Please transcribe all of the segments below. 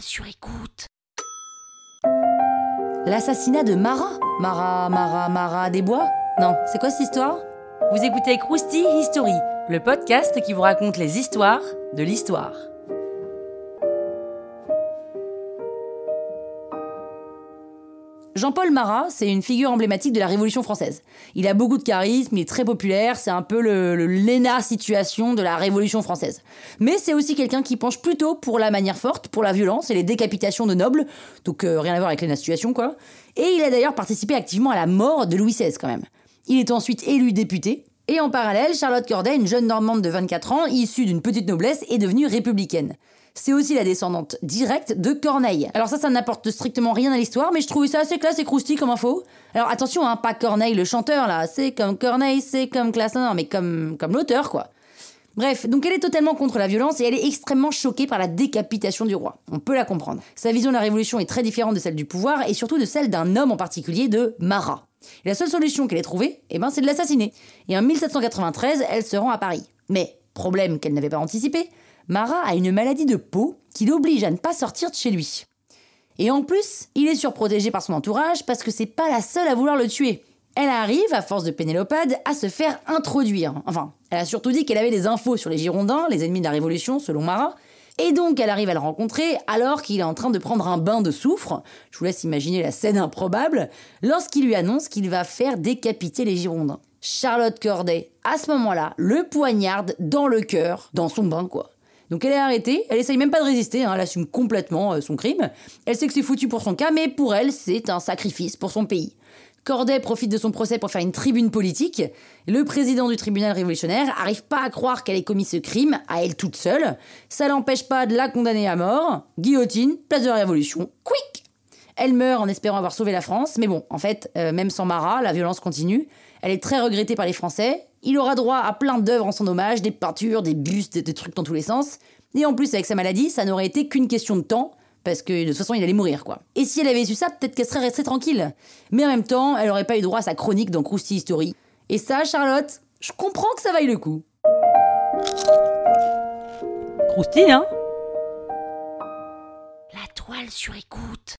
sur écoute. L'assassinat de Mara? Mara, Mara, Mara des bois Non, c'est quoi cette histoire? Vous écoutez Krusty History, le podcast qui vous raconte les histoires de l'histoire. Jean-Paul Marat, c'est une figure emblématique de la Révolution française. Il a beaucoup de charisme, il est très populaire, c'est un peu le, le situation de la Révolution française. Mais c'est aussi quelqu'un qui penche plutôt pour la manière forte, pour la violence et les décapitations de nobles, donc euh, rien à voir avec Léna situation quoi. Et il a d'ailleurs participé activement à la mort de Louis XVI quand même. Il est ensuite élu député, et en parallèle, Charlotte Corday, une jeune Normande de 24 ans, issue d'une petite noblesse, est devenue républicaine. C'est aussi la descendante directe de Corneille. Alors ça, ça n'apporte strictement rien à l'histoire, mais je trouvais ça assez classe et croustillant comme info. Alors attention, hein, pas Corneille le chanteur là, c'est comme Corneille, c'est comme classe, non, mais comme, comme l'auteur quoi. Bref, donc elle est totalement contre la violence et elle est extrêmement choquée par la décapitation du roi. On peut la comprendre. Sa vision de la révolution est très différente de celle du pouvoir et surtout de celle d'un homme en particulier, de Marat. Et la seule solution qu'elle ait trouvée, eh ben, c'est de l'assassiner. Et en 1793, elle se rend à Paris. Mais, problème qu'elle n'avait pas anticipé, Marat a une maladie de peau qui l'oblige à ne pas sortir de chez lui. Et en plus, il est surprotégé par son entourage parce que c'est pas la seule à vouloir le tuer. Elle arrive, à force de pénélopade, à se faire introduire. Enfin, elle a surtout dit qu'elle avait des infos sur les Girondins, les ennemis de la Révolution, selon Marat, et donc elle arrive à le rencontrer alors qu'il est en train de prendre un bain de soufre. Je vous laisse imaginer la scène improbable, lorsqu'il lui annonce qu'il va faire décapiter les Girondins. Charlotte Corday, à ce moment-là, le poignarde dans le cœur, dans son bain quoi. Donc elle est arrêtée, elle essaye même pas de résister, hein, elle assume complètement euh, son crime. Elle sait que c'est foutu pour son cas, mais pour elle, c'est un sacrifice pour son pays. Corday profite de son procès pour faire une tribune politique. Le président du tribunal révolutionnaire arrive pas à croire qu'elle ait commis ce crime à elle toute seule. Ça l'empêche pas de la condamner à mort. Guillotine, place de la Révolution, quick Elle meurt en espérant avoir sauvé la France, mais bon, en fait, euh, même sans Marat, la violence continue. Elle est très regrettée par les Français. Il aura droit à plein d'œuvres en son hommage, des peintures, des bustes, des, trucs dans tous les sens. Et en plus, avec sa maladie, ça n'aurait été qu'une question de temps parce que de toute façon il allait mourir quoi. Et si elle avait su ça, peut-être qu'elle serait restée tranquille. Mais en même temps, elle aurait pas eu droit à sa chronique dans Krusty History. Et ça, Charlotte, je comprends que ça vaille le coup. Krusty, hein? La toile sur écoute.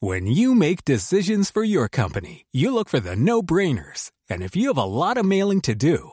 When you make decisions for your company, you look for the no-brainers. And if you have a lot of mailing to do,